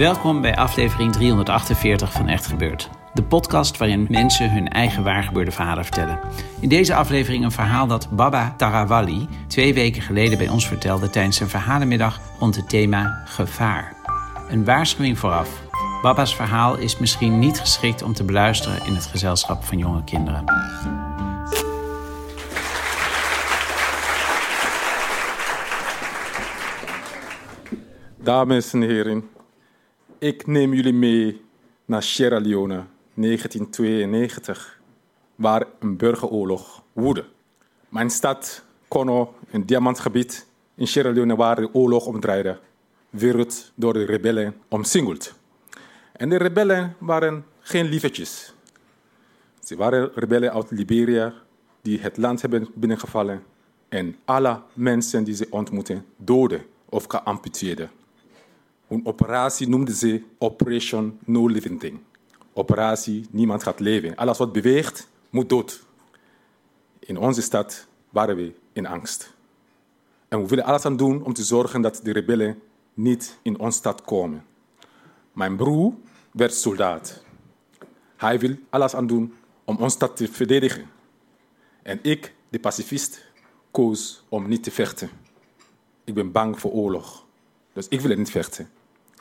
Welkom bij aflevering 348 van Echt Gebeurd. De podcast waarin mensen hun eigen waargebeurde verhalen vertellen. In deze aflevering een verhaal dat Baba Tarawali twee weken geleden bij ons vertelde tijdens een verhalenmiddag rond het thema gevaar. Een waarschuwing vooraf. Baba's verhaal is misschien niet geschikt om te beluisteren in het gezelschap van jonge kinderen. Dames en heren, ik neem jullie mee naar Sierra Leone 1992, waar een burgeroorlog woedde. Mijn stad, Kono, een diamantgebied in Sierra Leone waar de oorlog omdraaide, werd door de rebellen omsingeld. En de rebellen waren geen lievertjes. Ze waren rebellen uit Liberia die het land hebben binnengevallen en alle mensen die ze ontmoeten doden of geamputeerden. Een operatie noemden ze Operation No Living Thing. Operatie Niemand gaat leven. Alles wat beweegt, moet dood. In onze stad waren we in angst. En we willen alles aan doen om te zorgen dat de rebellen niet in onze stad komen. Mijn broer werd soldaat. Hij wil alles aan doen om onze stad te verdedigen. En ik, de pacifist, koos om niet te vechten. Ik ben bang voor oorlog. Dus ik wil niet vechten.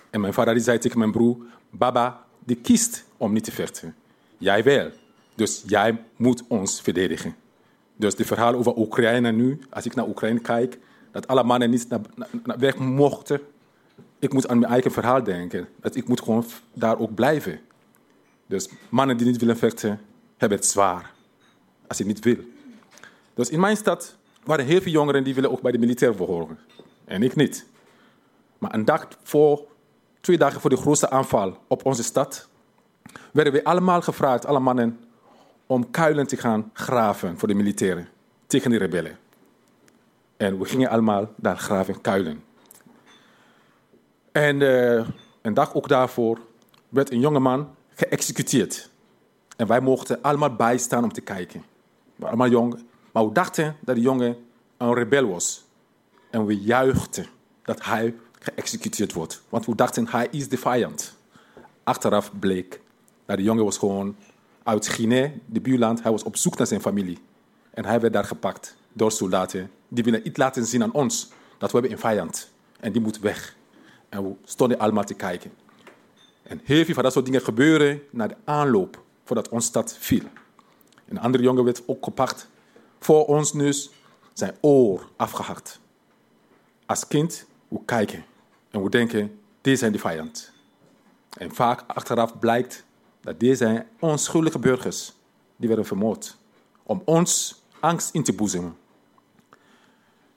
En mijn vader zei tegen mijn broer, Baba, die kiest om niet te vechten. Jij wel. Dus jij moet ons verdedigen. Dus de verhaal over Oekraïne nu, als ik naar Oekraïne kijk, dat alle mannen niet naar, naar, weg mochten. Ik moet aan mijn eigen verhaal denken. Dat ik moet gewoon daar ook blijven. Dus mannen die niet willen vechten, hebben het zwaar. Als je niet wil. Dus in mijn stad waren heel veel jongeren die willen ook bij de militair behoren. En ik niet. Maar een dag voor twee dagen voor de grootste aanval op onze stad, werden we allemaal gevraagd, alle mannen, om kuilen te gaan graven voor de militairen tegen de rebellen. En we gingen allemaal daar graven, kuilen. En uh, een dag ook daarvoor werd een jongeman geëxecuteerd. En wij mochten allemaal bijstaan om te kijken. We waren allemaal jong, maar we dachten dat de jongen een rebel was. En we juichten dat hij geëxecuteerd wordt. Want we dachten, hij is de vijand. Achteraf bleek dat de jongen was gewoon uit Guinea, de buurland. Hij was op zoek naar zijn familie. En hij werd daar gepakt door soldaten. Die willen iets laten zien aan ons. Dat we hebben een vijand. En die moet weg. En we stonden allemaal te kijken. En heel veel van dat soort dingen gebeuren na de aanloop voordat onze stad viel. Een andere jongen werd ook gepakt. Voor ons neus zijn oor afgehakt. Als kind, we kijken. En we denken, dit zijn de vijand. En vaak achteraf blijkt dat dit zijn onschuldige burgers die werden vermoord. Om ons angst in te boezemen.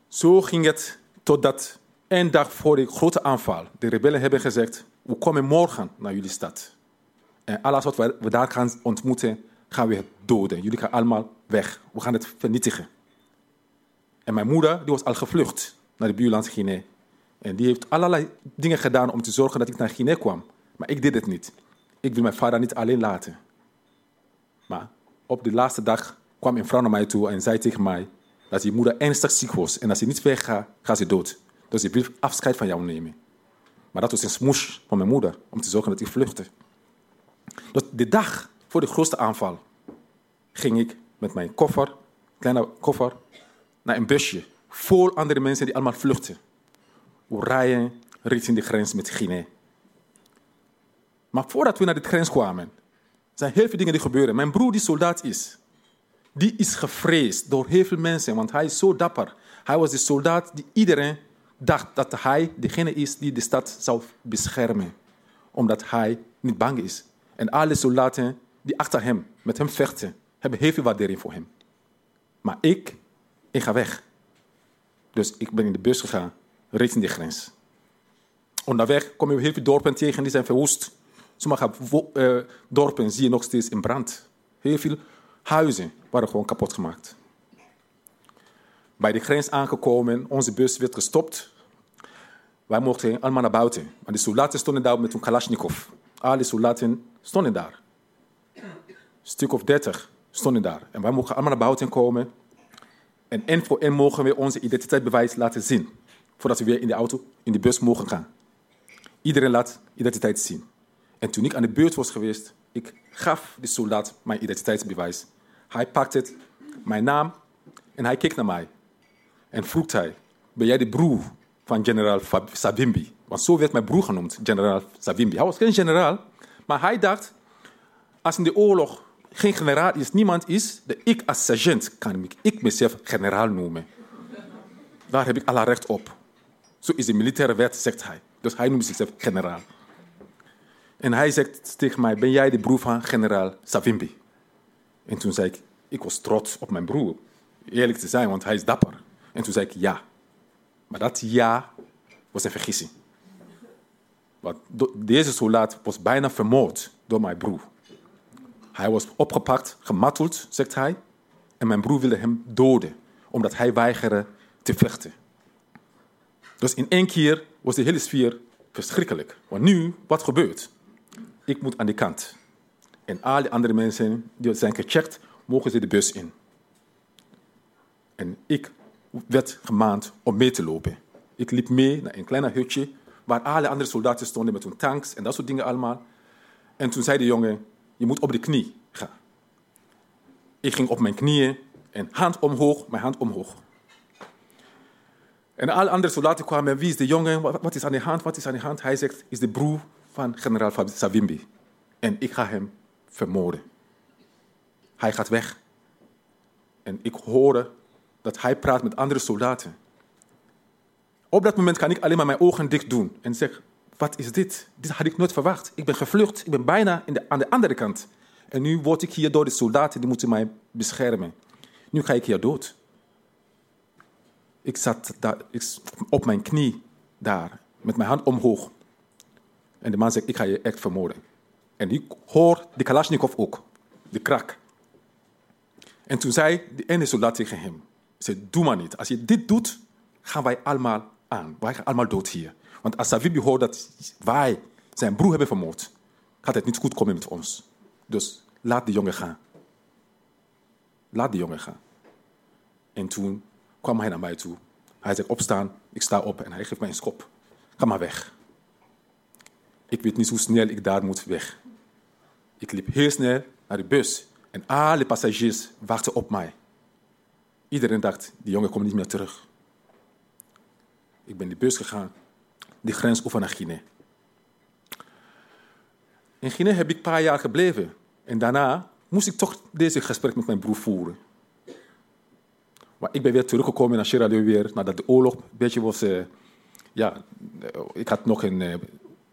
Zo ging het totdat een dag voor de grote aanval de rebellen hebben gezegd, we komen morgen naar jullie stad. En alles wat we daar gaan ontmoeten, gaan we doden. Jullie gaan allemaal weg. We gaan het vernietigen. En mijn moeder die was al gevlucht naar de buurland Guinea. En die heeft allerlei dingen gedaan om te zorgen dat ik naar Guinea kwam. Maar ik deed het niet. Ik wil mijn vader niet alleen laten. Maar op de laatste dag kwam een vrouw naar mij toe en zei tegen mij dat je moeder ernstig ziek was. En als ze niet weggaat, gaat ze dood. Dus ik wil afscheid van jou nemen. Maar dat was een smoes van mijn moeder om te zorgen dat ik vluchtte. Dus de dag voor de grootste aanval ging ik met mijn koffer, kleine koffer, naar een busje vol andere mensen die allemaal vluchten. Rijden richting de grens met Guinea. Maar voordat we naar de grens kwamen, zijn heel veel dingen die gebeuren. Mijn broer die soldaat is, die is gevreesd door heel veel mensen, want hij is zo dapper. Hij was de soldaat die iedereen dacht dat hij degene is die de stad zou beschermen, omdat hij niet bang is. En alle soldaten die achter hem, met hem vechten, hebben heel veel waardering voor hem. Maar ik, ik ga weg. Dus ik ben in de bus gegaan, richting de grens. Onderweg kom je heel veel dorpen tegen die zijn verwoest. Sommige uh, dorpen zie je nog steeds in brand. Heel veel huizen waren gewoon kapot gemaakt. Bij de grens aangekomen, onze bus werd gestopt. Wij mochten allemaal naar buiten. Maar de soldaten stonden daar met een Kalashnikov. Alle soldaten stonden daar. Een stuk of dertig stonden daar. En wij mochten allemaal naar buiten komen. En één voor één mogen we onze identiteitsbewijs laten zien. Voordat we weer in de auto, in de bus mogen gaan. Iedereen laat identiteit zien. En toen ik aan de beurt was geweest, ik gaf de soldaat mijn identiteitsbewijs. Hij pakte mijn naam en hij keek naar mij. En vroeg hij, ben jij de broer van generaal Savimbi? Want zo werd mijn broer genoemd, generaal Savimbi. Hij was geen generaal, maar hij dacht, als in de oorlog geen generaal is, niemand is, dat ik als sergeant kan ik mezelf generaal noemen. Daar heb ik alle recht op. Zo is de militaire wet, zegt hij. Dus hij noemt zichzelf generaal. En hij zegt tegen mij, ben jij de broer van generaal Savimbi? En toen zei ik, ik was trots op mijn broer. Eerlijk te zijn, want hij is dapper. En toen zei ik ja. Maar dat ja was een vergissing. Want deze soldaat was bijna vermoord door mijn broer. Hij was opgepakt, gemarteld, zegt hij. En mijn broer wilde hem doden, omdat hij weigerde te vechten. Dus in één keer was de hele sfeer verschrikkelijk. Want nu, wat gebeurt? Ik moet aan de kant. En alle andere mensen die zijn gecheckt, mogen ze de bus in. En ik werd gemaand om mee te lopen. Ik liep mee naar een klein hutje waar alle andere soldaten stonden met hun tanks en dat soort dingen allemaal. En toen zei de jongen, je moet op de knie gaan. Ik ging op mijn knieën en hand omhoog, mijn hand omhoog. En alle andere soldaten kwamen, wie is de jongen, wat is aan de hand, wat is aan de hand? Hij zegt, is de broer van generaal Savimbi. En ik ga hem vermoorden. Hij gaat weg. En ik hoorde dat hij praat met andere soldaten. Op dat moment kan ik alleen maar mijn ogen dicht doen en zeg: Wat is dit? Dit had ik nooit verwacht. Ik ben gevlucht. Ik ben bijna de, aan de andere kant. En nu word ik hier door de soldaten die moeten mij beschermen. Nu ga ik hier dood. Ik zat daar, ik, op mijn knie daar, met mijn hand omhoog. En de man zegt: Ik ga je echt vermoorden. En ik hoor de Kalashnikov ook, de krak. En toen zei de ene soldaat tegen hem: zei, doe maar niet. Als je dit doet, gaan wij allemaal aan. Wij gaan allemaal dood hier. Want als Savibi hoort dat wij zijn broer hebben vermoord, gaat het niet goed komen met ons. Dus laat de jongen gaan. Laat de jongen gaan. En toen kwam hij naar mij toe. Hij zegt opstaan, ik sta op en hij geeft mij een schop. Ga maar weg. Ik weet niet hoe snel ik daar moet weg. Ik liep heel snel naar de bus en alle passagiers wachten op mij. Iedereen dacht, die jongen komt niet meer terug. Ik ben de bus gegaan, de grens over naar Guinea. In Guinea heb ik een paar jaar gebleven. En daarna moest ik toch deze gesprek met mijn broer voeren. Maar ik ben weer teruggekomen naar Sierra Leone weer, nadat de oorlog een beetje was... Uh, ja, ik had nog een, uh,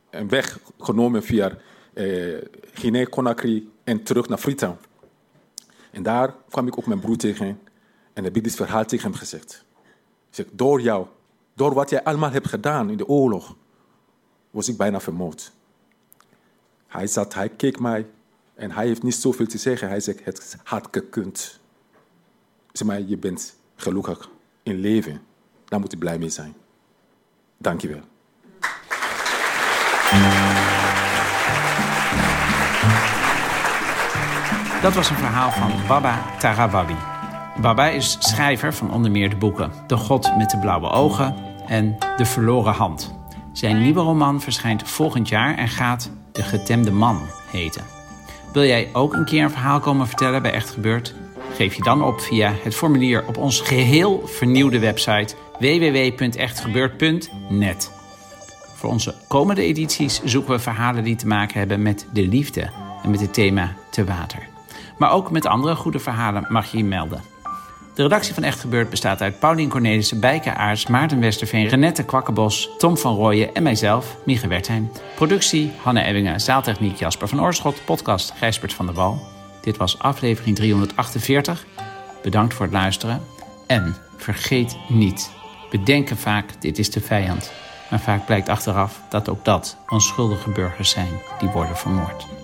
een weg genomen via uh, Guinea, Conakry en terug naar Freetown. En daar kwam ik ook mijn broer tegen. En heb ik dit verhaal tegen hem gezegd. Ik zeg, door jou, door wat jij allemaal hebt gedaan in de oorlog, was ik bijna vermoord. Hij zat, hij keek mij en hij heeft niet zoveel te zeggen. Hij zegt, het had gekund. Zeg maar, je bent gelukkig in leven. Daar moet je blij mee zijn. Dank je wel. Dat was een verhaal van Baba Tarawali. Baba is schrijver van onder meer de boeken De God met de Blauwe Ogen en De Verloren Hand. Zijn nieuwe roman verschijnt volgend jaar en gaat De Getemde Man heten. Wil jij ook een keer een verhaal komen vertellen bij Echt Gebeurd? Geef je dan op via het formulier op ons geheel vernieuwde website www.echtgebeurd.net. Voor onze komende edities zoeken we verhalen die te maken hebben met de liefde en met het thema te water. Maar ook met andere goede verhalen mag je je melden. De redactie van Echt Gebeurd bestaat uit Paulien Cornelissen, Bijke Aars, Maarten Westerveen, Renette Kwakkenbos, Tom van Rooyen en mijzelf, Mieke Wertheim. Productie Hanne Ebbingen, zaaltechniek Jasper van Oorschot, podcast Gijsbert van der Wal. Dit was aflevering 348. Bedankt voor het luisteren. En vergeet niet, we denken vaak dit is de vijand. Maar vaak blijkt achteraf dat ook dat onschuldige burgers zijn die worden vermoord.